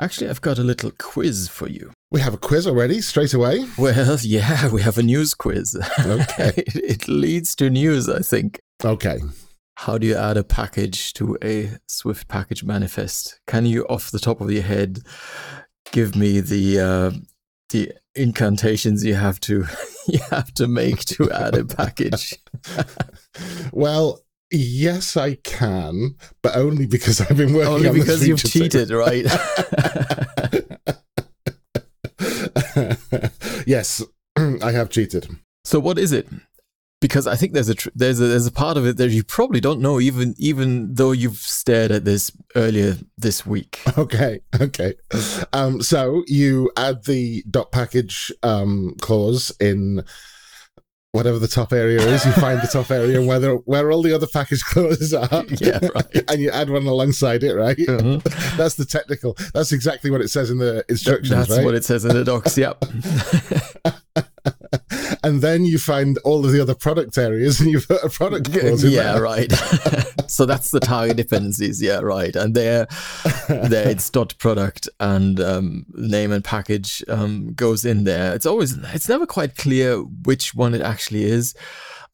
Actually, I've got a little quiz for you. We have a quiz already, straight away. Well, yeah, we have a news quiz. Okay. it, it leads to news, I think. Okay. How do you add a package to a Swift package manifest? Can you, off the top of your head, give me the uh, the incantations you have to you have to make to add a package? well, yes, I can, but only because I've been working on it. Only on because you've cheated, right? yes, I have cheated. so what is it? Because I think there's a tr- there's a there's a part of it that you probably don't know, even even though you've stared at this earlier this week. Okay, okay. Um, so you add the dot package um, clause in whatever the top area is. You find the top area and where where all the other package clauses are. Yeah, right. and you add one alongside it, right? Mhm. That's the technical. That's exactly what it says in the instructions, That's right? what it says in the docs. Yep. And then you find all of the other product areas, and you put a product clause in yeah, there. right. so that's the target dependencies. Yeah, right. And there, there it's dot product and um, name and package um, goes in there. It's always, it's never quite clear which one it actually is.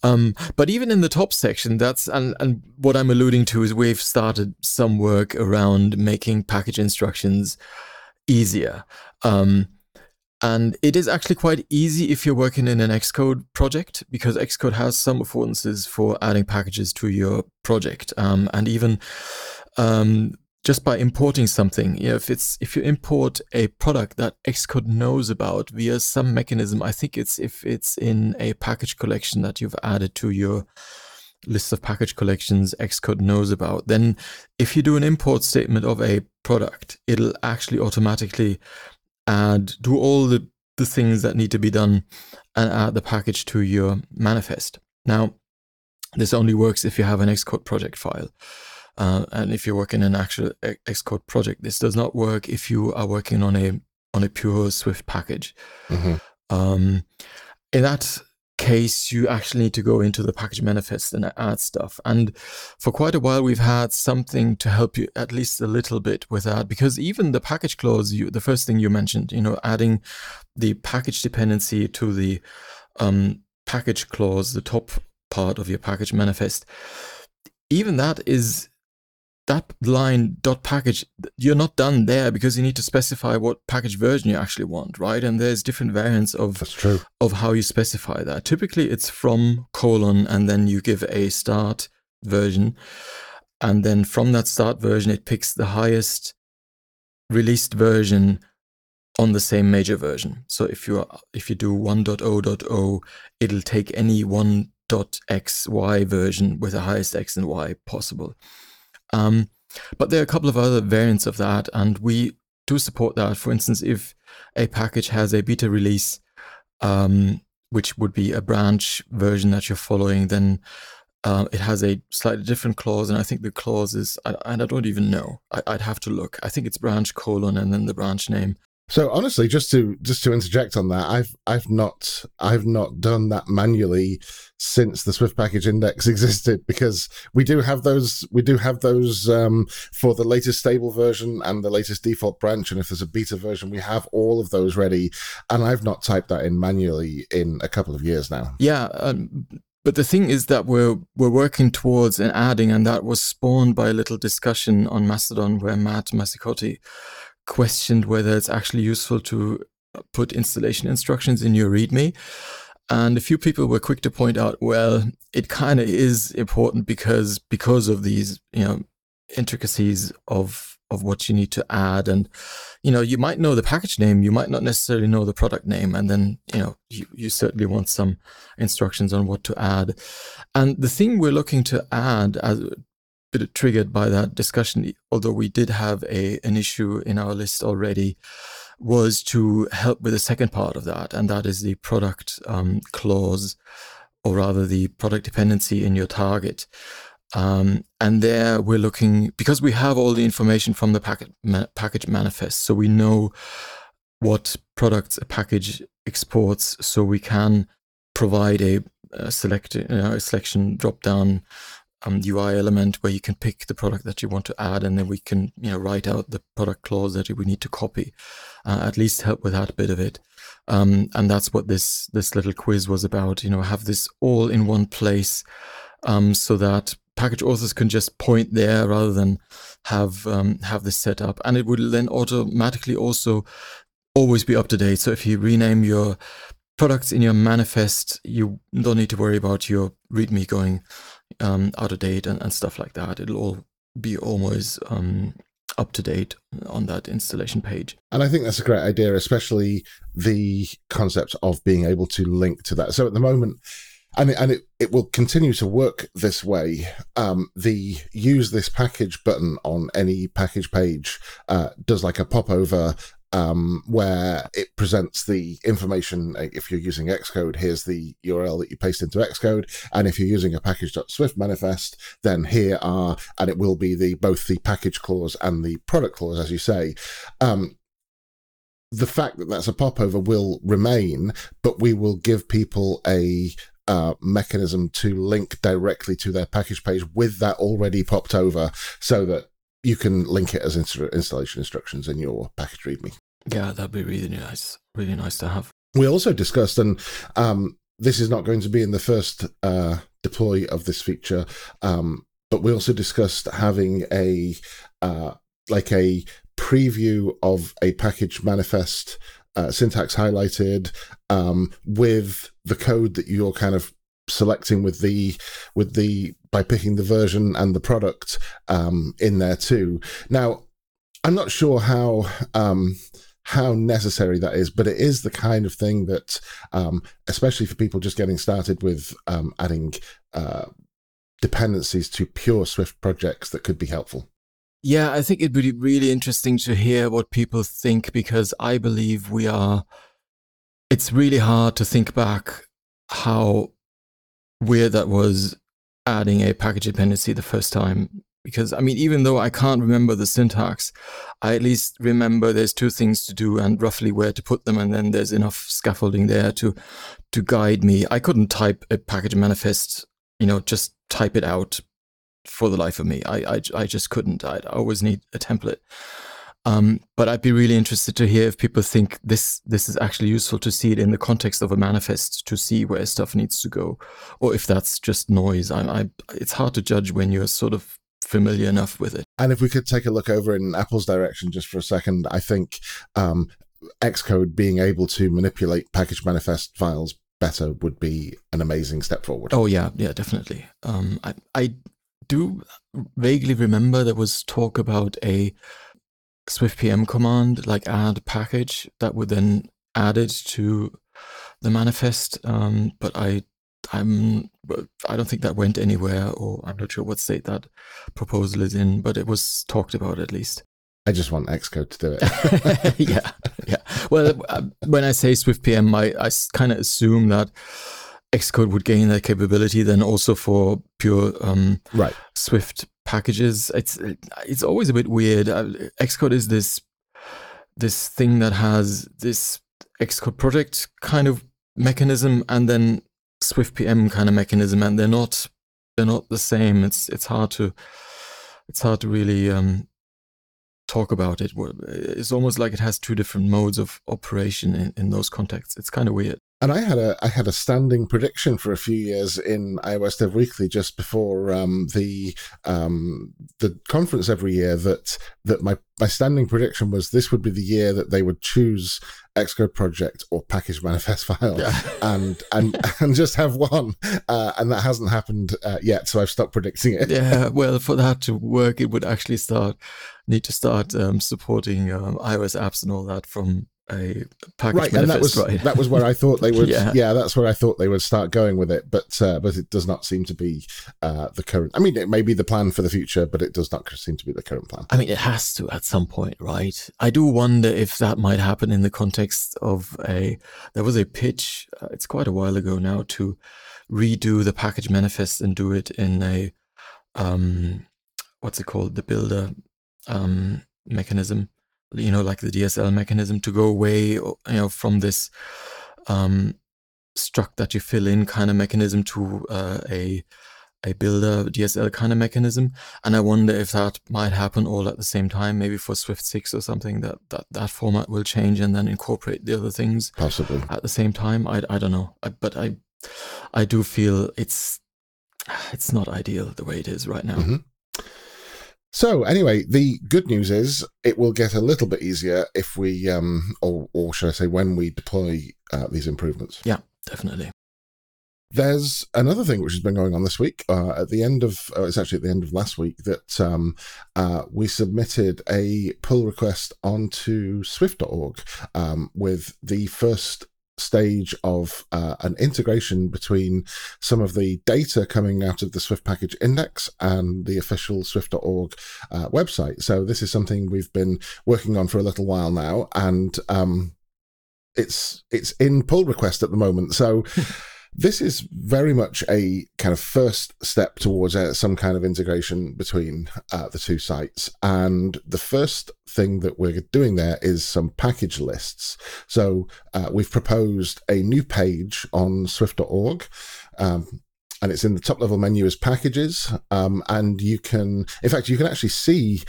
Um, but even in the top section, that's and and what I'm alluding to is we've started some work around making package instructions easier. Um, and it is actually quite easy if you're working in an Xcode project because Xcode has some affordances for adding packages to your project. Um, and even um, just by importing something, you know, if it's if you import a product that Xcode knows about via some mechanism, I think it's if it's in a package collection that you've added to your list of package collections Xcode knows about, then if you do an import statement of a product, it'll actually automatically add do all the, the things that need to be done and add the package to your manifest. Now, this only works if you have an Xcode project file. Uh, and if you're working in an actual Xcode project, this does not work if you are working on a on a pure Swift package. Mhm. Um, in that case, you actually need to go into the package manifest and add stuff. And for quite a while, we've had something to help you at least a little bit with that, because even the package clause, you, the first thing you mentioned, you know, adding the package dependency to the um, package clause, the top part of your package manifest, even that is that line dot package you're not done there because you need to specify what package version you actually want right and there's different variants of of how you specify that. Typically, it's from colon, and then you give a start version, and then from that start version, it picks the highest released version on the same major version. So if you are, if you do 1.0.0, it'll take any 1.xy version with the highest x and y possible. Um, but there are a couple of other variants of that, and we do support that. For instance, if a package has a beta release um, which would be a branch version that you're following, then uh, it has a slightly different clause. And I think the clause is, I, and I don't even know. I, I'd have to look. I think it's branch colon and then the branch name. So honestly, just to just to interject on that, I've I've not I've not done that manually since the Swift package index existed because we do have those we do have those um, for the latest stable version and the latest default branch, and if there's a beta version, we have all of those ready, and I've not typed that in manually in a couple of years now. Yeah. Um, but the thing is that we're we're working towards and adding, and that was spawned by a little discussion on Mastodon where Matt Massicotte questioned whether it's actually useful to uh, put installation instructions in your README. And a few people were quick to point out, well, it kind of is important because because of these, you know, intricacies of of what you need to add and you know you might know the package name you might not necessarily know the product name and then you know you, you certainly want some instructions on what to add and the thing we're looking to add as bit triggered by that discussion although we did have a an issue in our list already was to help with the second part of that and that is the product um, clause or rather the product dependency in your target. Um, and there we're looking because we have all the information from the packet, ma- package manifest, so we know what products a package exports, so we can provide a, a select a selection drop down um, UI element where you can pick the product that you want to add, and then we can you know write out the product clause that we need to copy. Uh, at least help with that bit of it. Um, and that's what this this little quiz was about. You know, have this all in one place, um, so that package authors can just point there rather than have um, have this set up, and it would then automatically also always be up to date. So if you rename your products in your manifest, you don't need to worry about your README going um, out of date and, and stuff like that. It'll all be always um, up to date on that installation page. And I think that's a great idea, especially the concept of being able to link to that. So at the moment, and it, and it, it will continue to work this way. Um, the use this package button on any package page uh, does like a popover um, where it presents the information. If you're using Xcode, here's the URL that you paste into Xcode, and if you're using a package.swift manifest, then here are, and it will be the both the package clause and the product clause, as you say. Um, the fact that that's a popover will remain, but we will give people a uh, mechanism to link directly to their package page with that already popped over so that you can link it as installation instructions in your package README. Yeah, that'd be really nice. Really nice to have. We also discussed, and um, this is not going to be in the first uh, deploy of this feature, um, but we also discussed having a uh, like a preview of a package manifest uh, syntax highlighted um, with the code that you're kind of selecting with the with the by picking the version and the product um, in there too. Now, I'm not sure how um, how necessary that is, but it is the kind of thing that, um, especially for people just getting started with um, adding uh, dependencies to pure Swift projects, that could be helpful. Yeah, I think it'd be really interesting to hear what people think because I believe we are. It's really hard to think back how weird that was adding a package dependency the first time because I mean, even though I can't remember the syntax, I at least remember there's two things to do and roughly where to put them, and then there's enough scaffolding there to to guide me. I couldn't type a package manifest, you know, just type it out for the life of me. I I, I just couldn't. I'd always need a template. Um, but I'd be really interested to hear if people think this this is actually useful to see it in the context of a manifest to see where stuff needs to go, or if that's just noise. I, I it's hard to judge when you're sort of familiar enough with it. And if we could take a look over in Apple's direction just for a second, I think um, Xcode being able to manipulate package manifest files better would be an amazing step forward. Oh yeah, yeah, definitely. Um, I I do vaguely remember there was talk about a Swift PM command, like add package, that would then add it to the manifest. Um, but I, I'm, I don't think that went anywhere, or I'm not sure what state that proposal is in. But it was talked about at least. I just want Xcode to do it. yeah, yeah. Well, uh, when I say Swift PM, I, I kind of assume that Xcode would gain that capability then also for pure um, right Swift packages. It's it's always a bit weird. Uh, Xcode is this this thing that has this Xcode project kind of mechanism and then Swift PM kind of mechanism, and they're not they're not the same. It's it's hard to it's hard to really um, talk about it. It's almost like it has two different modes of operation in, in those contexts. It's kind of weird. And I had a I had a standing prediction for a few years in iOS Dev Weekly just before um, the um, the conference every year that that my my standing prediction was this would be the year that they would choose Xcode project or package manifest file. Yeah. and and and just have one. Uh, and that hasn't happened uh, yet so I've stopped predicting it. Yeah well for that to work it would actually start need to start um, supporting um, iOS apps and all that from a package right, and that was right? that was where I thought they would. yeah. yeah. that's where I thought they would start going with it. But uh, but it does not seem to be uh, the current. I mean, it may be the plan for the future, but it does not seem to be the current plan. I mean, it has to at some point, right? I do wonder if that might happen in the context of a. There was a pitch. Uh, it's quite a while ago now to redo the package manifest and do it in a um, what's it called, the builder um, mechanism you know, like the DSL mechanism to go away, you know, from this um, struct that you fill in kind of mechanism to uh, a a builder DSL kind of mechanism, and I wonder if that might happen all at the same time. Maybe for Swift six or something that that that format will change and then incorporate the other things possibly at the same time. I I don't know, I, but I I do feel it's it's not ideal the way it is right now. Mhm. So anyway, the good news is it will get a little bit easier if we, um, or or should I say, when we deploy uh, these improvements. Yeah, definitely. There's another thing which has been going on this week. Uh, at the end of, uh, it's actually at the end of last week that um, uh, we submitted a pull request onto Swift.org um, with the first stage of uh, an integration between some of the data coming out of the Swift package index and the official Swift.org uh, website. So this is something we've been working on for a little while now, and um, it's it's in pull request at the moment. So. This is very much a kind of first step towards uh, some kind of integration between uh, the two sites. And the first thing that we're doing there is some package lists. So uh, we've proposed a new page on swift.org. Um, and it's in the top level menu as packages. Um, and you can, in fact, you can actually see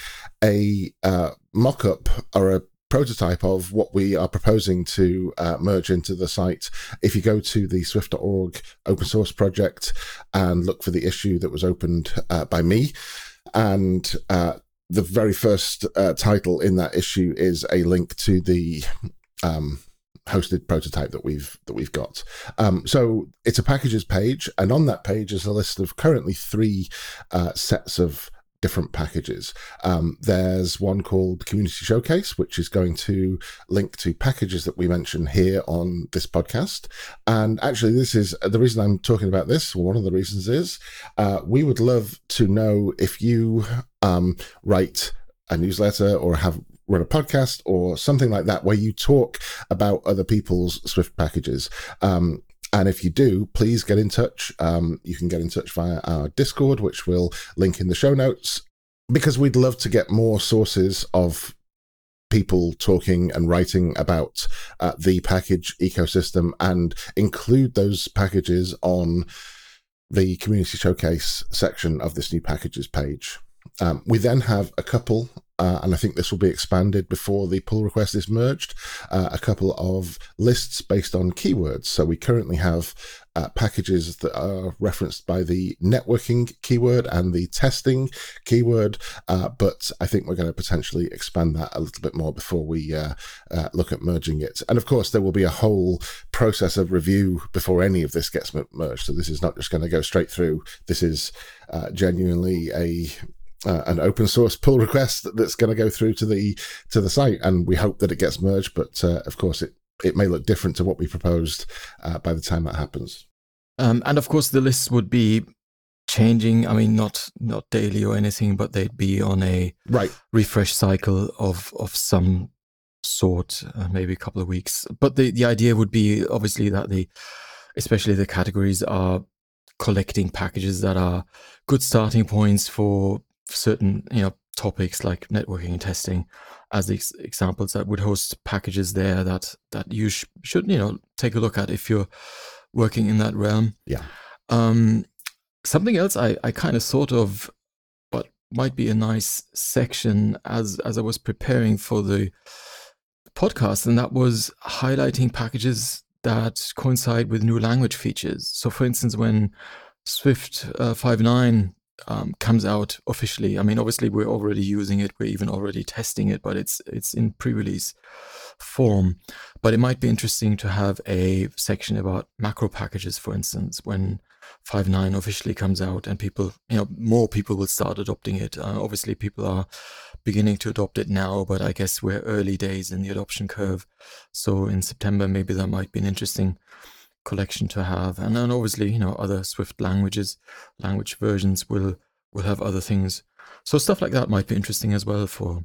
a uh, mock up or a prototype of what we are proposing to uh, merge into the site. If you go to the Swift.org open source project and look for the issue that was opened uh, by me, and uh, the very first uh, title in that issue is a link to the um, hosted prototype that we've that we've got. Um, so it's a packages page, and on that page is a list of currently three uh, sets of different packages. Um, there's one called Community Showcase, which is going to link to packages that we mention here on this podcast. And actually, this is the reason I'm talking about this. One of the reasons is uh, we would love to know if you um, write a newsletter or have run a podcast or something like that where you talk about other people's Swift packages. Um, and if you do, please get in touch. Um, you can get in touch via our Discord, which we'll link in the show notes, because we'd love to get more sources of people talking and writing about uh, the package ecosystem and include those packages on the community showcase section of this new packages page. Um, we then have a couple, uh, and I think this will be expanded before the pull request is merged, uh, a couple of lists based on keywords. So we currently have uh, packages that are referenced by the networking keyword and the testing keyword, uh, but I think we're going to potentially expand that a little bit more before we uh, uh, look at merging it. And of course, there will be a whole process of review before any of this gets merged. So this is not just going to go straight through. This is genuinely a uh, an open source pull request that's going to go through to the to the site, and we hope that it gets merged. But uh, of course, it it may look different to what we proposed uh, by the time that happens. Um, and of course, the lists would be changing. I mean, not not daily or anything, but they'd be on a right refresh cycle of of some sort, uh, maybe a couple of weeks. But the the idea would be obviously that the especially the categories are collecting packages that are good starting points for certain you know topics like networking and testing as the examples that would host packages there that that you sh- should you know take a look at if you're working in that realm. Yeah. Um something else i i kind of thought of but might be a nice section as as i was preparing for the podcast and that was highlighting packages that coincide with new language features. So for instance when swift uh, 5.9 um, comes out officially. I mean, obviously we're already using it, we're even already testing it, but it's it's in pre-release form. But it might be interesting to have a section about macro packages, for instance, when 5.9 officially comes out and people, you know, more people will start adopting it. Uh, obviously, people are beginning to adopt it now, but I guess we're early days in the adoption curve. So in September, maybe that might be an interesting collection to have. And then obviously, you know, other Swift languages, language versions will will have other things. So stuff like that might be interesting as well for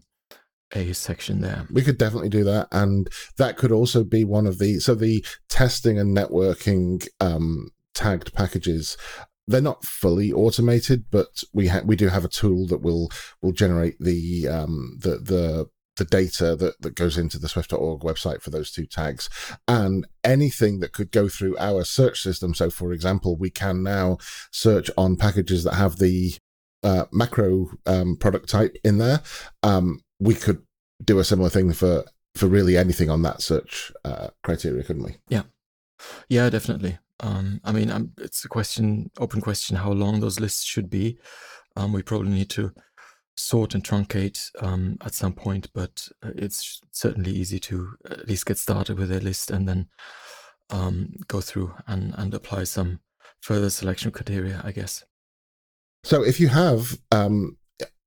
a section there. We could definitely do that, and that could also be one of the so the testing and networking um, tagged packages. They're not fully automated, but we ha- we do have a tool that will will generate the um, the the the data that, that goes into the swift.org website for those two tags and anything that could go through our search system. So, for example, we can now search on packages that have the uh, macro um, product type in there. Um, we could do a similar thing for for really anything on that search uh, criteria, couldn't we? Yeah, yeah, definitely. Um, I mean, I'm, it's a question, open question, how long those lists should be. Um, we probably need to sort and truncate um, at some point, but uh, it's certainly easy to at least get started with a list and then um, go through and, and apply some further selection criteria, I guess. So if you have um,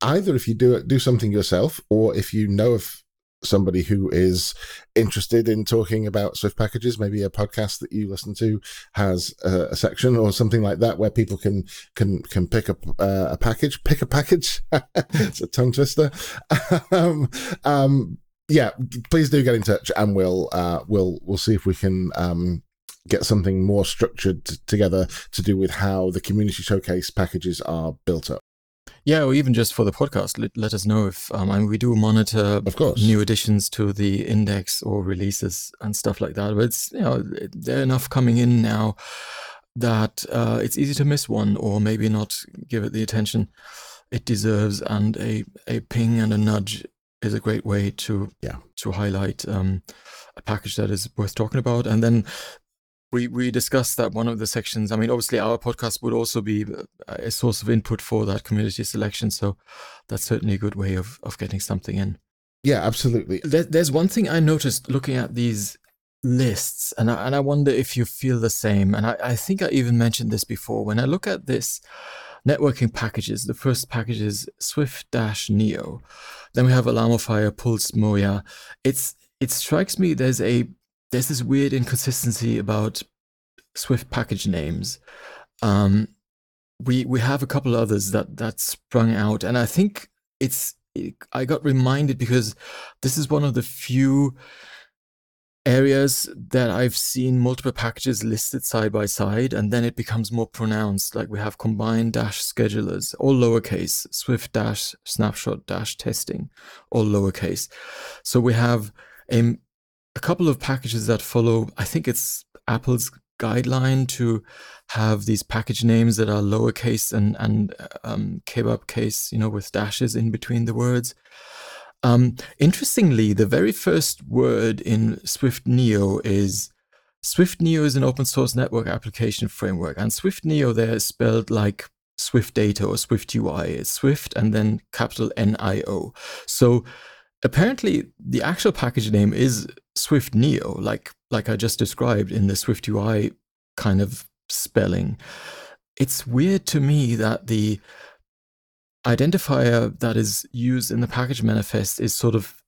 either if you do do something yourself or if you know of somebody who is interested in talking about Swift packages, maybe a podcast that you listen to has a, a section or something like that where people can can can pick up uh, a package, pick a package. it's a tongue twister. um, um, yeah, please do get in touch, and we'll uh, we'll we'll see if we can um, get something more structured t- together to do with how the community showcase packages are built up. Yeah, or even just for the podcast, let, let us know if um, I mean we do monitor of course. new additions to the index or releases and stuff like that. But it's you know there are enough coming in now that uh, it's easy to miss one or maybe not give it the attention it deserves, and a a ping and a nudge is a great way to yeah. to highlight um, a package that is worth talking about, and then we we discussed that one of the sections. I mean, obviously, our podcast would also be a source of input for that community selection. So that's certainly a good way of of getting something in. Yeah, absolutely. There, there's one thing I noticed looking at these lists, and I, and I wonder if you feel the same. And I, I think I even mentioned this before. When I look at this networking packages, the first package is Swift Dash NIO. Then we have Alamofire, Pulse, Moya. It's it strikes me there's a there's this weird inconsistency about Swift package names. Um, we we have a couple others that that sprung out, and I think it's. I got reminded because this is one of the few areas that I've seen multiple packages listed side by side, and then it becomes more pronounced. Like we have combine dash schedulers, all lowercase, Swift dash snapshot dash testing, all lowercase. So we have a a couple of packages that follow, I think it's Apple's guideline to have these package names that are lowercase and, and um, kebab case, you know, with dashes in between the words. Um, interestingly, the very first word in Swift NIO is Swift NIO is an open source network application framework, and Swift NIO there is spelled like Swift Data or Swift UI. It's Swift and then capital N I O. So apparently, the actual package name is Swift NIO, like like I just described in the Swift UI kind of spelling. It's weird to me that the identifier that is used in the package manifest is sort of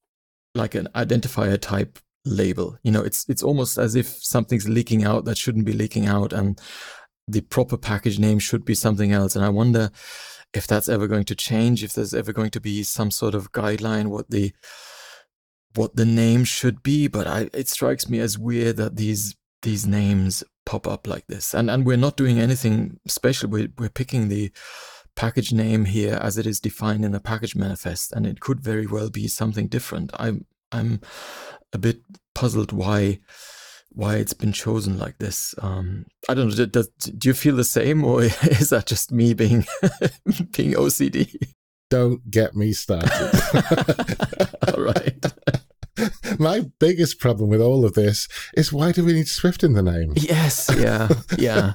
like an identifier type label. You know, it's it's almost as if something's leaking out that shouldn't be leaking out, and the proper package name should be something else. And I wonder if that's ever going to change, if there's ever going to be some sort of guideline what the what the name should be, but I, it strikes me as weird that these these names pop up like this. And and we're not doing anything special. We're, we're picking the package name here as it is defined in the package manifest, and it could very well be something different. I'm I'm a bit puzzled why why it's been chosen like this. Um, I don't know. Does, do you feel the same, or is that just me being being OCD? Don't get me started. All right. My biggest problem with all of this is why do we need Swift in the name? Yes, yeah, yeah.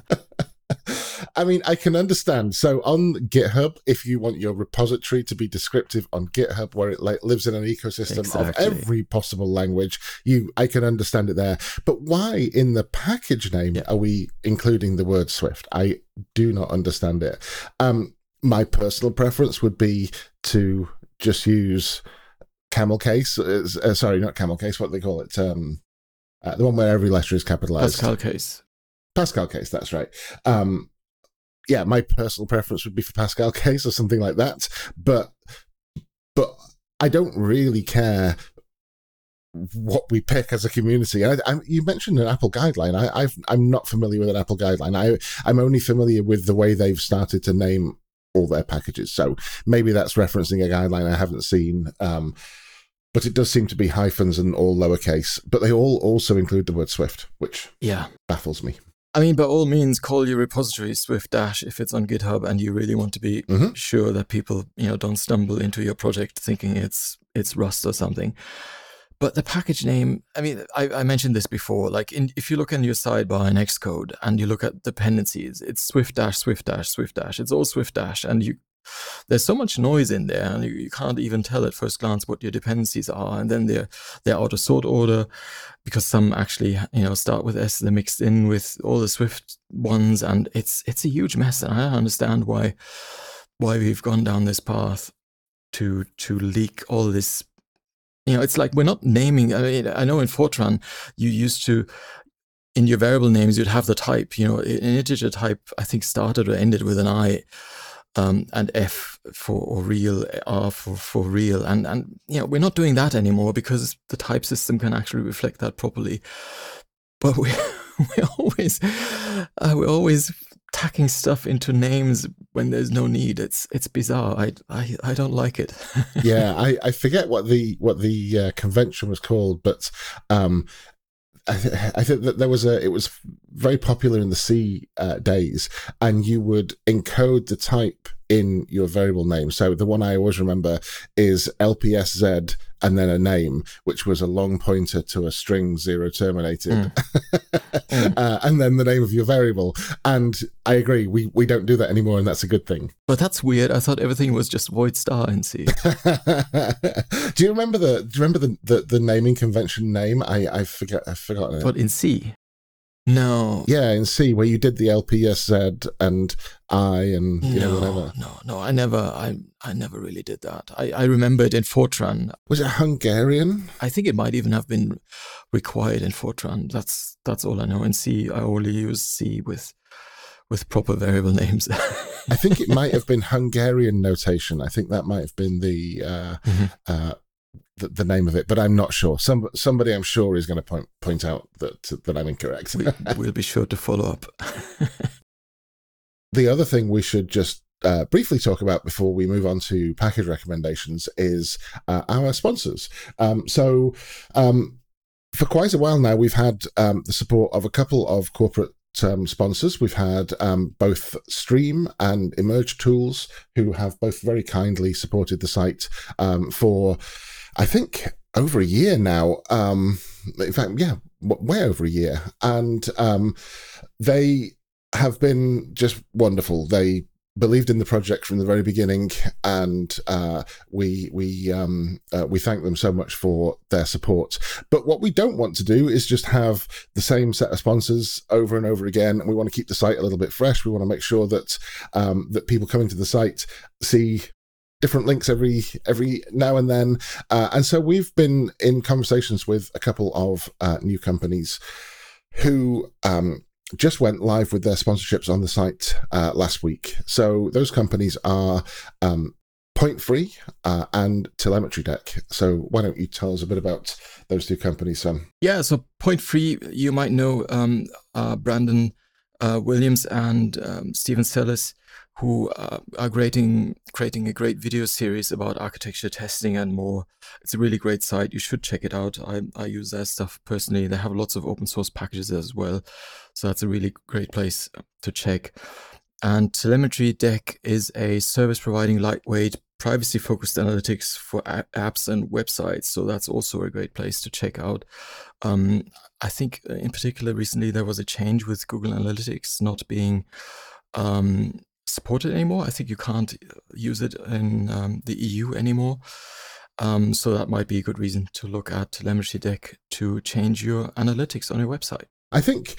I mean, I can understand. So on GitHub, if you want your repository to be descriptive on GitHub, where it like lives in an ecosystem exactly. of every possible language, you I can understand it there. But why in the package name yeah. are we including the word Swift? I do not understand it. Um, my personal preference would be to just use camel case. Uh, uh, sorry, not camel case. What do they call it? Um, uh, the one where every letter is capitalized. Pascal case. Pascal case. That's right. Um, yeah, my personal preference would be for Pascal case or something like that. But but I don't really care what we pick as a community. I, I, you mentioned an Apple guideline. I, i am not familiar with an Apple guideline. I, I'm only familiar with the way they've started to name all their packages. So maybe that's referencing a guideline I haven't seen. Um, but it does seem to be hyphens and all lowercase. But they all also include the word Swift, which yeah baffles me. I mean, by all means, call your repository Swift Dash if it's on GitHub and you really want to be Mhm. sure that people, you know, don't stumble into your project thinking it's it's Rust or something. But the package name, I mean, I, I mentioned this before. Like, in, if you look in your sidebar in Xcode and you look at dependencies, it's Swift Dash, Swift Dash, Swift Dash. It's all Swift Dash, and you there's so much noise in there, and you, you can't even tell at first glance what your dependencies are. And then they're they're out of sort order because some actually you know start with S, they're mixed in with all the Swift ones, and it's it's a huge mess. And I understand why why we've gone down this path to to leak all this. You know, it's like we're not naming. I mean, I know in Fortran you used to in your variable names you'd have the type. You know, an integer type I think started or ended with an I. Um, and F for or real, R for, for real, and and you know we're not doing that anymore because the type system can actually reflect that properly. But we we always uh, we're always tacking stuff into names when there's no need. It's it's bizarre. I I, I don't like it. yeah, I, I forget what the what the uh, convention was called, but um, I, th- I think that there was a it was very popular in the C uh, days, and you would encode the type in your variable name. So the one I always remember is LPSZ and then a name, which was a long pointer to a string zero terminated, Mm. uh, and then the name of your variable. And I agree, we we don't do that anymore, and that's a good thing. but that's weird. I thought everything was just void star in C. do you remember the do you remember the, the, the naming convention name? I I forget I've forgotten it. but in C, no. yeah, in C where you did the LPSZ and I and you know no, whatever. no, no. I never, I, I never really did that. I, I remember it in Fortran. Was it Hungarian? I think it might even have been required in Fortran. That's that's all I know. In C, I only use C with with proper variable names. I think it might have been Hungarian notation. I think that might have been the uh, Mhm. uh, the, the name of it, but I'm not sure. Some somebody I'm sure is going to point point out that that I'm incorrect. we, we'll be sure to follow up. the other thing we should just uh, briefly talk about before we move on to package recommendations is uh, our sponsors. Um, so, um, for quite a while now, we've had um, the support of a couple of corporate um, sponsors. We've had um, both Stream and Emerge Tools, who have both very kindly supported the site um, for, I think, over a year now. Um, in fact, yeah, way over a year. And um, they have been just wonderful. They believed in the project from the very beginning, and uh, we we um, uh, we thank them so much for their support. But what we don't want to do is just have the same set of sponsors over and over again. We want to keep the site a little bit fresh. We want to make sure that um, that people coming to the site see different links every every now and then uh, and so we've been in conversations with a couple of uh, new companies who um, just went live with their sponsorships on the site uh, last week. So those companies are um, Point Free uh, and Telemetry Deck. So why don't you tell us a bit about those two companies, Sam? Yeah, so Point Free, you might know um, uh, Brandon uh, Williams and um, Stephen Celis, who uh, are creating creating a great video series about architecture testing and more. It's a really great site. You should check it out. I, I use their stuff personally. They have lots of open source packages as well, so that's a really great place to check. And Telemetry Deck is a service providing lightweight, privacy focused analytics for apps and websites. So that's also a great place to check out. Um, I think, uh, in particular, recently there was a change with Google Analytics not being um, supported anymore. I think you can't use it in um, the EU anymore. Um, so that might be a good reason to look at Telemetry Deck to change your analytics on your website. I think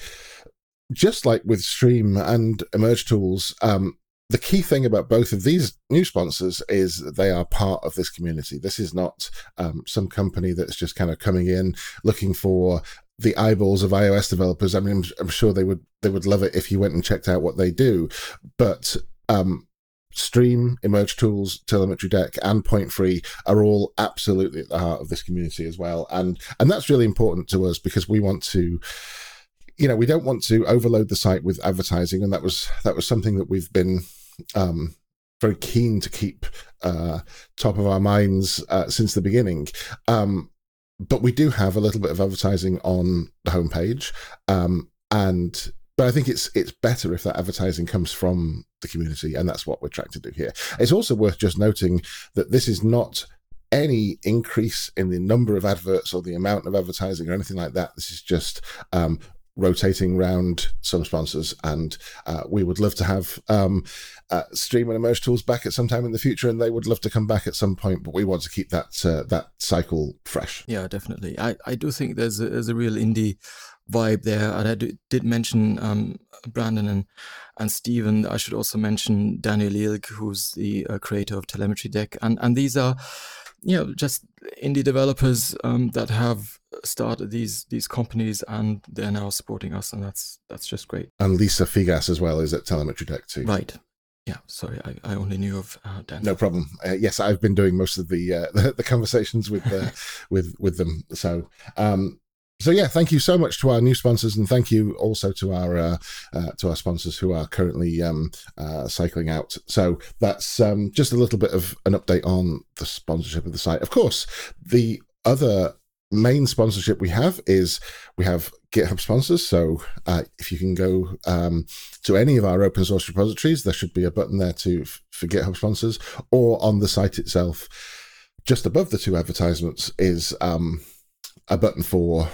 just like with Stream and Emerge Tools, um, the key thing about both of these new sponsors is they are part of this community. This is not um, some company that's just kind of coming in looking for the eyeballs of iOS developers. I mean, I'm, I'm sure they would they would love it if you went and checked out what they do, but um, Stream, Emerge Tools, Telemetry Deck, and Point Free are all absolutely at the heart of this community as well, and and that's really important to us because we want to you know we don't want to overload the site with advertising. And that was that was something that we've been um very keen to keep uh, top of our minds uh, since the beginning. Um, but we do have a little bit of advertising on the homepage, um, and but I think it's it's better if that advertising comes from the community, and that's what we're trying to do here. It's also worth just noting that this is not any increase in the number of adverts or the amount of advertising or anything like that. This is just um, rotating around some sponsors, and uh, we would love to have um, uh, Stream and Emerge Tools back at some time in the future, and they would love to come back at some point. But we want to keep that uh, that cycle fresh. Yeah, definitely. I, I do think there's a, there's a real indie vibe there, and I do, did mention um, Brandon and and Stephen. I should also mention Daniel Jilg, who's the uh, creator of Telemetry Deck, and and these are you know just indie developers um, that have started these these companies and they're now supporting us and that's that's just great. And lisa figas as well is at telemetry deck too. Right. Yeah sorry i, I only knew of uh, Dan. no problem. Uh, yes i've been doing most of the uh, the, the, conversations with uh, with with them. So um so yeah, thank you so much to our new sponsors, and thank you also to our uh, uh, to our sponsors who are currently um, uh, cycling out. So that's um, just a little bit of an update on the sponsorship of the site. Of course, the other main sponsorship we have is we have GitHub sponsors. So uh, if you can go um, to any of our open source repositories, there should be a button there to for GitHub sponsors, or on the site itself, just above the two advertisements is um, a button for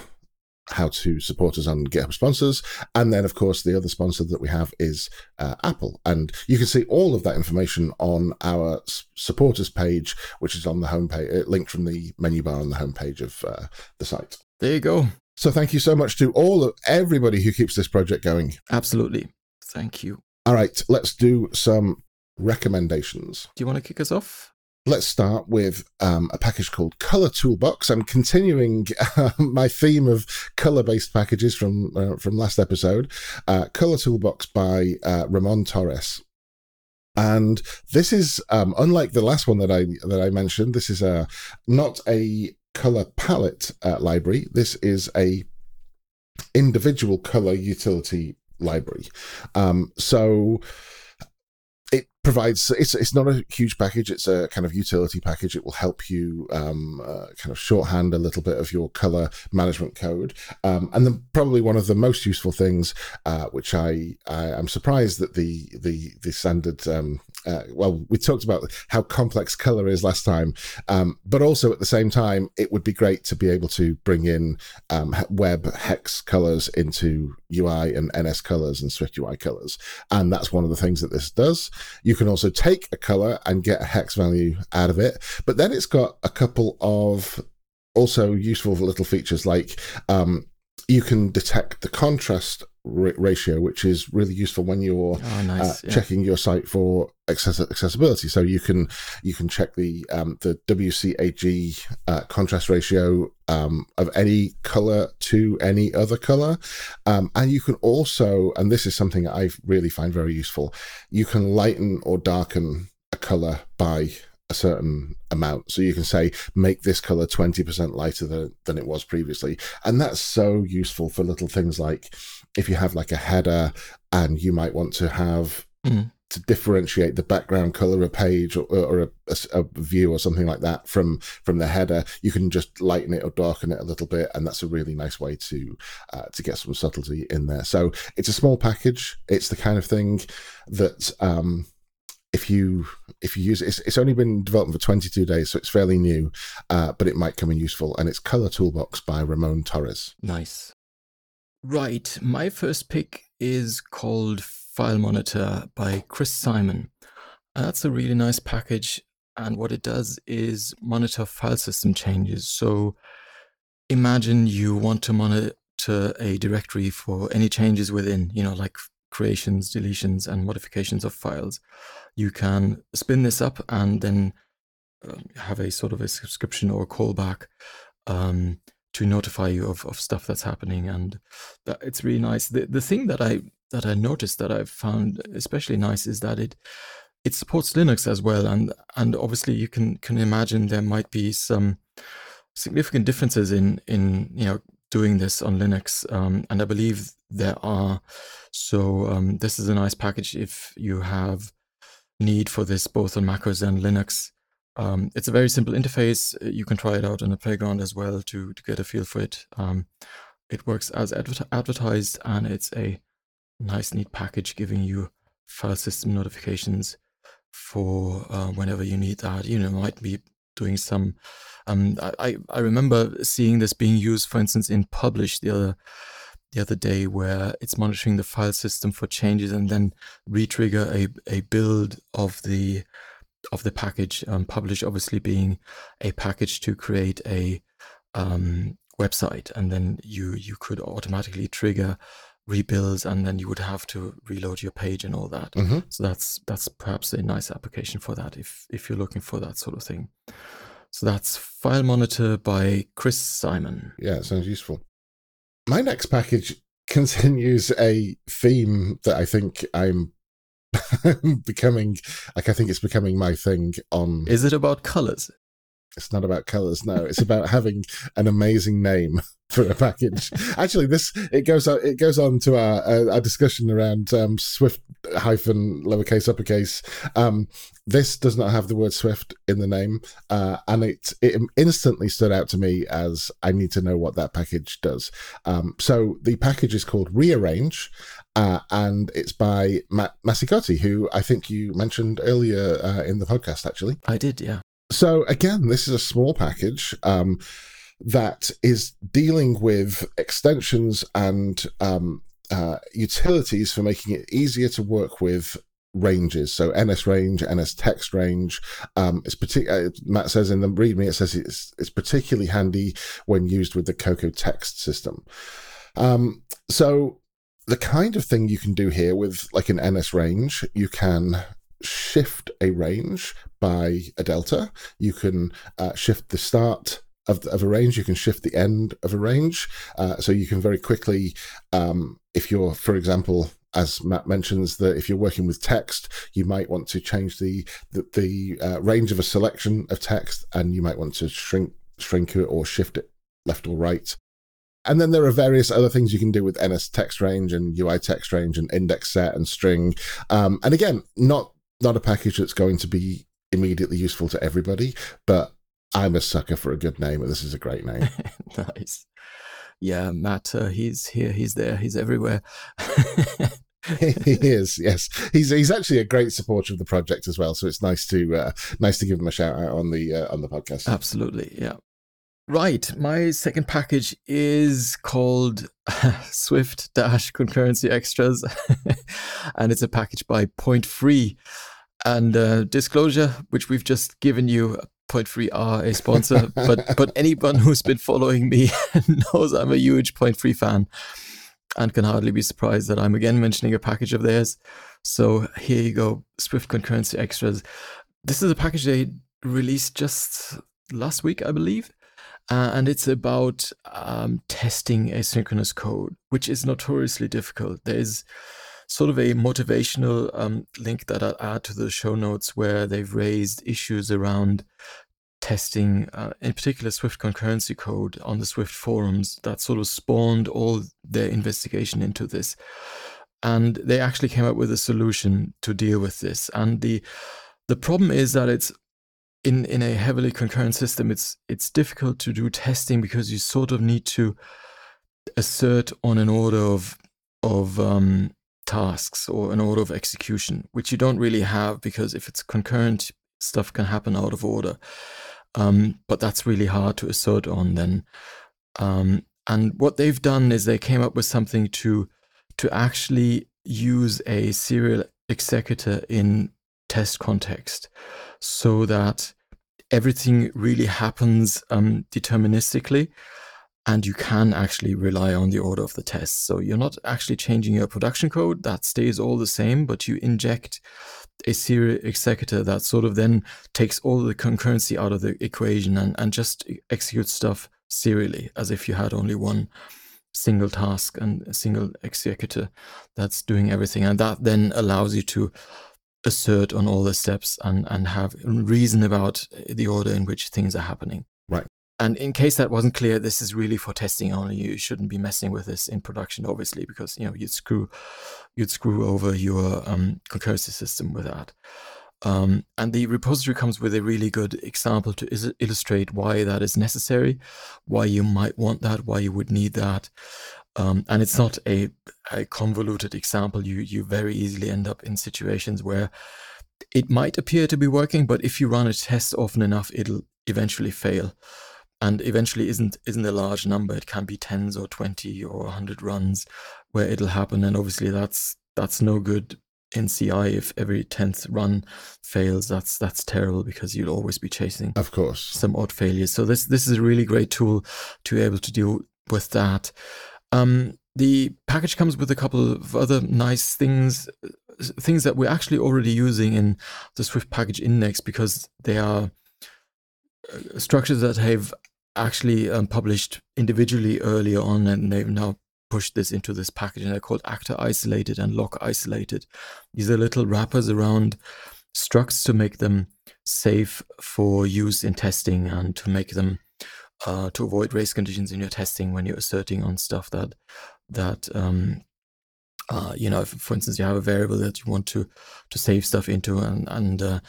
how to support us on GitHub sponsors. And then, of course, the other sponsor that we have is uh, Apple. And you can see all of that information on our supporters page, which is on the homepage, uh, linked from the menu bar on the homepage of uh, the site. There you go. So thank you so much to all of everybody who keeps this project going. Absolutely. Thank you. All right, let's do some recommendations. Do you want to kick us off? Let's start with um, a package called Color Toolbox. I'm continuing uh, my theme of color-based packages from uh, from last episode. Uh, Color Toolbox by uh, Ramon Torres. And this is um, unlike the last one that I that I mentioned. This is a not a color palette uh, library. This is a individual color utility library. Um, so provides it's it's not a huge package it's a kind of utility package. It will help you um, uh, kind of shorthand a little bit of your color management code. Um, and then probably one of the most useful things uh, which I, I am surprised that the the the standard um, uh, well we talked about how complex color is last time um, but also at the same time it would be great to be able to bring in um, web hex colors into UI and NS colors and Swift UI colors. And that's one of the things that this does. you you can also take a color and get a hex value out of it. But then it's got a couple of also useful little features like um, you can detect the contrast ratio, which is really useful when you're oh, nice. uh, yeah. checking your site for access- accessibility. So you can you can check the um, the WCAG uh, contrast ratio um, of any color to any other color, um, and you can also, and this is something I really find very useful, you can lighten or darken a color by a certain amount. So you can say, make this color 20% lighter than, than it was previously. And that's so useful for little things like if you have like a header and you might want to have mm. to differentiate the background color of a page or, or a, a, a, view or something like that from from the header you can just lighten it or darken it a little bit and that's a really nice way to uh, to get some subtlety in there so it's a small package it's the kind of thing that um, if you if you use it, it's, it's only been developed for 22 days, so it's fairly new, uh, but it might come in useful. And it's Color Toolbox by Ramon Torres. Nice. Right. My first pick is called File Monitor by Kris Simon. That's a really nice package. And what it does is monitor file system changes. So imagine you want to monitor a directory for any changes within, you know, like creations, deletions, and modifications of files. You can spin this up and then uh, have a sort of a subscription or a callback um, to notify you of, of stuff that's happening. And that, it's really nice. The, the thing that i that i noticed that i've found especially nice is that it it supports linux as well. And and obviously you can can imagine there might be some significant differences in in you know doing this on linux. Um, and i believe there are. So um, this is a nice package if you have need for this both on macOS and Linux. Um, it's a very simple interface. You can try it out on a playground as well to, to get a feel for it. Um, it works as adver- advertised and it's a nice, neat package giving you file system notifications for uh, whenever you need that. You know, might be doing some. Um, I I remember seeing this being used, for instance, in Publish the other the other day, where it's monitoring the file system for changes and then retrigger a a build of the of the package. Um, Publish obviously being a package to create a um, website, and then you you could automatically trigger rebuilds and then you would have to reload your page and all that mm-hmm. so that's that's perhaps a nice application for that if if you're looking for that sort of thing so that's file monitor by Kris Simon yeah it sounds useful my next package continues a theme that i think i'm becoming like i think it's becoming my thing on is it about colors? It's not about colors no. It's about having an amazing name for a package. Actually this it goes on it goes on to our uh, our discussion around um, swift hyphen lowercase uppercase. Um, this does not have the word swift in the name uh, and it it instantly stood out to me as i need to know what that package does. Um, so the package is called rearrange uh, and it's by Matt Massicotte, who I think you mentioned earlier uh, in the podcast, actually. I did, yeah. So again, this is a small package um, that is dealing with extensions and um, uh, utilities for making it easier to work with ranges. So NS range, NS text range. Um, it's particular. Uh, Matt says in the README, it says it's it's particularly handy when used with the Cocoa text system. Um, so the kind of thing you can do here with like an NS range, you can shift a range by a delta. You can uh, shift the start of, of a range. You can shift the end of a range. Uh, so you can very quickly, um, if you're, for example, as Matt mentions, that if you're working with text, you might want to change the the, the uh, range of a selection of text, and you might want to shrink shrink it or shift it left or right. And then there are various other things you can do with NS text range and UI text range and index set and string. Um, and again, not not a package that's going to be immediately useful to everybody, but I'm a sucker for a good name, and this is a great name. nice. Yeah, Matt, uh, he's here, he's there, he's everywhere. he is, yes. He's he's actually a great supporter of the project as well. So it's nice to uh, nice to give him a shout out on the uh, on the podcast. Absolutely, yeah. Right, my second package is called Swift Dash Concurrency Extras, and it's a package by Point Free. And uh, disclosure, which we've just given you, Point Free are a sponsor, but but anyone who's been following me knows I'm a huge Point Free fan, and can hardly be surprised that I'm again mentioning a package of theirs. So here you go, Swift Concurrency Extras. This is a package they released just last week, I believe. Uh, and it's about um, testing asynchronous code, which is notoriously difficult. There is sort of a motivational um, link that I'll add to the show notes where they've raised issues around testing, uh, in particular Swift concurrency code on the Swift forums that sort of spawned all their investigation into this. And they actually came up with a solution to deal with this. And the the problem is that it's in in a heavily concurrent system, it's it's difficult to do testing because you sort of need to assert on an order of of um, tasks or an order of execution, which you don't really have because if it's concurrent, stuff can happen out of order. Um, but that's really hard to assert on then. Um, and what they've done is they came up with something to to actually use a serial executor in test context so that everything really happens um, deterministically and you can actually rely on the order of the tests. So you're not actually changing your production code, that stays all the same, but you inject a serial executor that sort of then takes all the concurrency out of the equation and, and just executes stuff serially as if you had only one single task and a single executor that's doing everything. And that then allows you to assert on all the steps and, and have reason about the order in which things are happening. Right. And in case that wasn't clear, this is really for testing only. You shouldn't be messing with this in production, obviously, because you know you'd screw you'd screw over your um, concurrency system with that. Um, and the repository comes with a really good example to is- illustrate why that is necessary, why you might want that, why you would need that. Um, and it's not a, a convoluted example. You you very easily end up in situations where it might appear to be working, but if you run a test often enough, it'll eventually fail. And eventually isn't isn't a large number. It can be tens or twenty or hundred runs where it'll happen. And obviously that's that's no good in CI if every tenth run fails. That's that's terrible because you'll always be chasing Of course. some odd failures. So this this is a really great tool to be able to deal with that. Um, the package comes with a couple of other nice things, things that we're actually already using in the Swift package index because they are uh, structures that have actually um, published individually earlier on, and they've now pushed this into this package, and they're called actor isolated and lock isolated. These are little wrappers around structs to make them safe for use in testing and to make them uh, to avoid race conditions in your testing when you're asserting on stuff that that um, uh, you know, if, for instance, you have a variable that you want to to save stuff into, and and uh,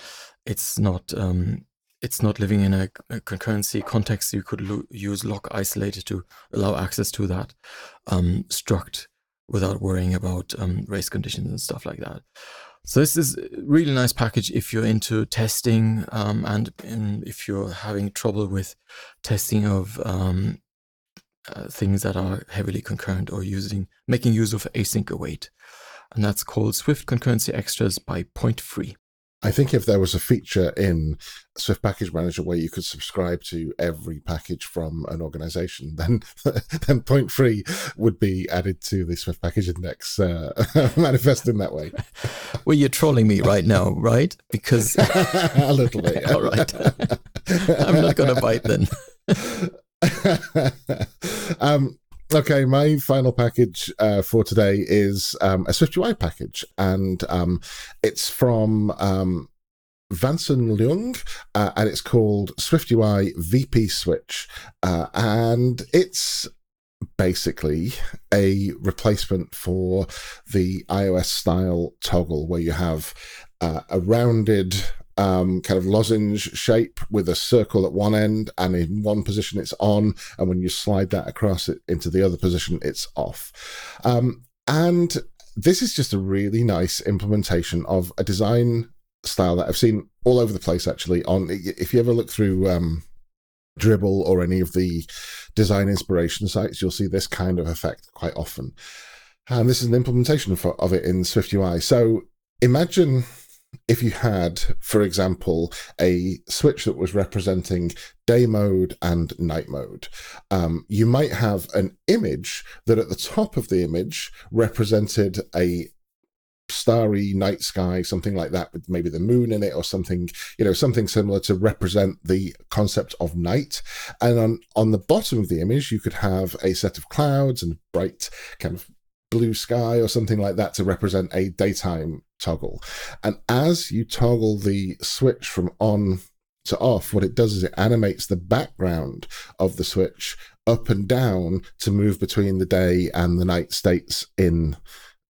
it's not um, it's not living in a, a concurrency context. You could lo- use lock isolated to allow access to that um, struct without worrying about um, race conditions and stuff like that. So this is a really nice package if you're into testing um, and if you're having trouble with testing of um, uh, things that are heavily concurrent or using making use of async await. And that's called Swift Concurrency Extras by Point Free. I think if there was a feature in Swift Package Manager where you could subscribe to every package from an organization, then then Point Free would be added to the Swift Package Index uh, manifest in that way. Well, you're trolling me right now, right? Because a little bit. all right, I'm not going to bite then. um, okay, my final package uh, for today is um, a SwiftUI package, and um, it's from um, Vanson Leung, uh, and it's called SwiftUI VP Switch, uh, and it's basically a replacement for the iOS style toggle where you have uh, a rounded um, kind of lozenge shape with a circle at one end, and in one position it's on, and when you slide that across it into the other position, it's off. Um, and this is just a really nice implementation of a design style that I've seen all over the place. Actually, on if you ever look through um, Dribbble or any of the design inspiration sites, you'll see this kind of effect quite often. And this is an implementation for, of it in SwiftUI. So imagine if you had, for example, a switch that was representing day mode and night mode, um, you might have an image that at the top of the image represented a starry night sky, something like that, with maybe the moon in it or something, you know, something similar to represent the concept of night. And on, on the bottom of the image, you could have a set of clouds and bright kind of blue sky or something like that to represent a daytime toggle. And as you toggle the switch from on to off, what it does is it animates the background of the switch up and down to move between the day and the night states in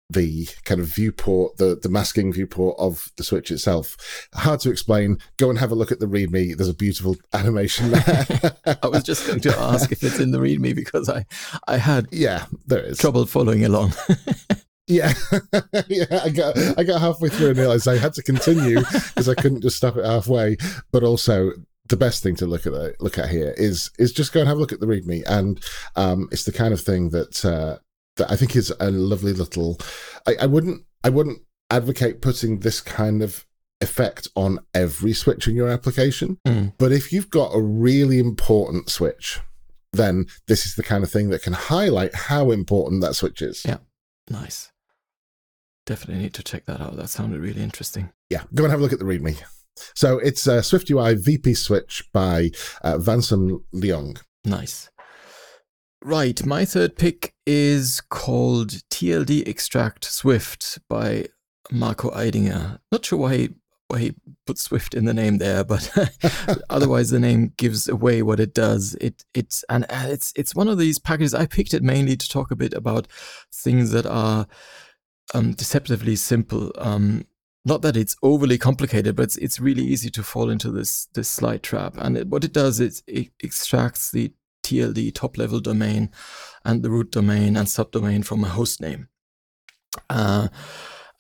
the kind of viewport, the, the masking viewport of the Switch itself. Hard to explain. Go and have a look at the README. There's a beautiful animation there. I was just going to ask if it's in the README because I, I had yeah, there is trouble following along. yeah, yeah. I got I got halfway through and realized I had to continue because I couldn't just stop it halfway. But also, the best thing to look at the, look at here is is just go and have a look at the README, and um, it's the kind of thing that uh, that I think is a lovely little. I, I wouldn't I wouldn't advocate putting this kind of effect on every switch in your application, Mm. but if you've got a really important switch, then this is the kind of thing that can highlight how important that switch is. Yeah. Nice. Definitely need to check that out. That sounded really interesting. yeah, go and have a look at the README. So it's uh, SwiftUI VP Switch by uh, Vanson Leung. Nice. Right, my third pick is called TLD Extract Swift by Marco Eidinger. Not sure why he, why he put Swift in the name there, but otherwise the name gives away what it does. It it's and it's it's one of these packages. I picked it mainly to talk a bit about things that are um, deceptively simple. Um, not that it's overly complicated, but it's, it's really easy to fall into this this slide trap. And it, what it does is it extracts the TLD top level domain and the root domain and subdomain from a host name. Uh,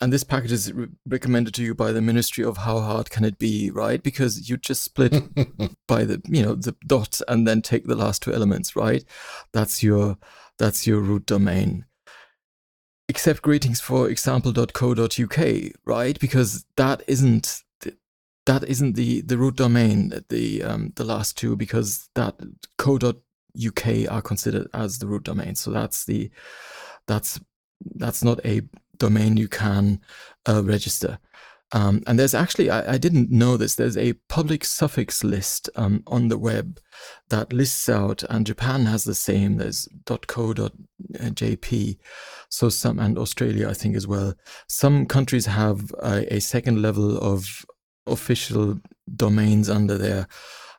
and this package is re- recommended to you by the Ministry of How Hard Can It Be, right? Because you just split by the you know the dot and then take the last two elements, right? That's your that's your root domain accept greetings for example.co.uk, right? Because that isn't that isn't the the root domain, the um, the last two, because that co.uk are considered as the root domain. So that's the that's that's not a domain you can uh, register. Um, and there's actually, I, I, didn't know this, there's a public suffix list um, on the web that lists out, and Japan has the same, there's .co.jp, so some, and Australia, I think, as well. Some countries have a, a second level of official domains under their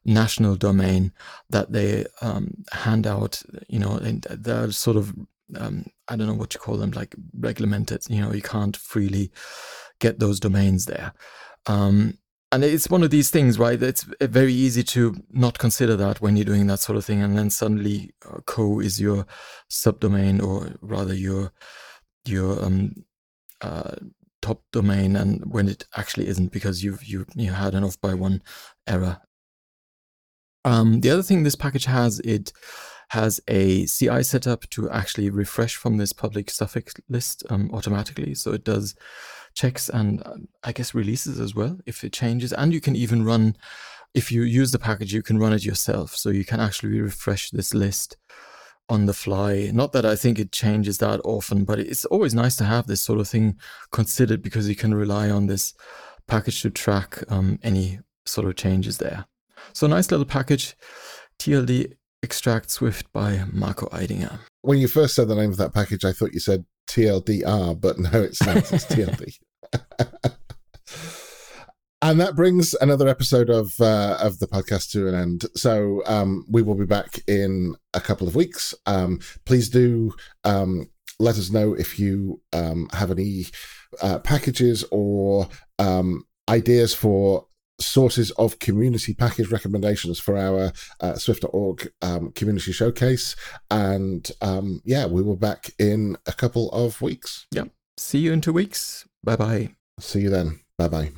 national domain that they um, hand out, you know, and they're sort of, um, I don't know what you call them, like regulated, you know, you can't freely get those domains there. Um, and it's one of these things, right? It's very easy to not consider that when you're doing that sort of thing, and then suddenly uh, co is your subdomain, or rather your your um, uh, top domain, and when it actually isn't because you've you you had an off by one error. Um, the other thing this package has it has a CI setup to actually refresh from this public suffix list um, automatically, so it does checks and uh, I guess releases as well if it changes. And you can even run, if you use the package, you can run it yourself. So you can actually refresh this list on the fly. Not that I think it changes that often, but it's always nice to have this sort of thing considered because you can rely on this package to track um, any sort of changes there. So nice little package, TLD extract Swift by Marco Eidinger. When you first said the name of that package, I thought you said TLDR, but no, it's not. It's TLD. and that brings another episode of uh, of the podcast to an end. So um, we will be back in a couple of weeks. Um, please do um, let us know if you um, have any uh, packages or um, ideas for sources of community package recommendations for our uh, Swift.org um, community showcase. And um, yeah, we will back in a couple of weeks. Yeah. See you in two weeks. Bye bye. See you then. Bye bye.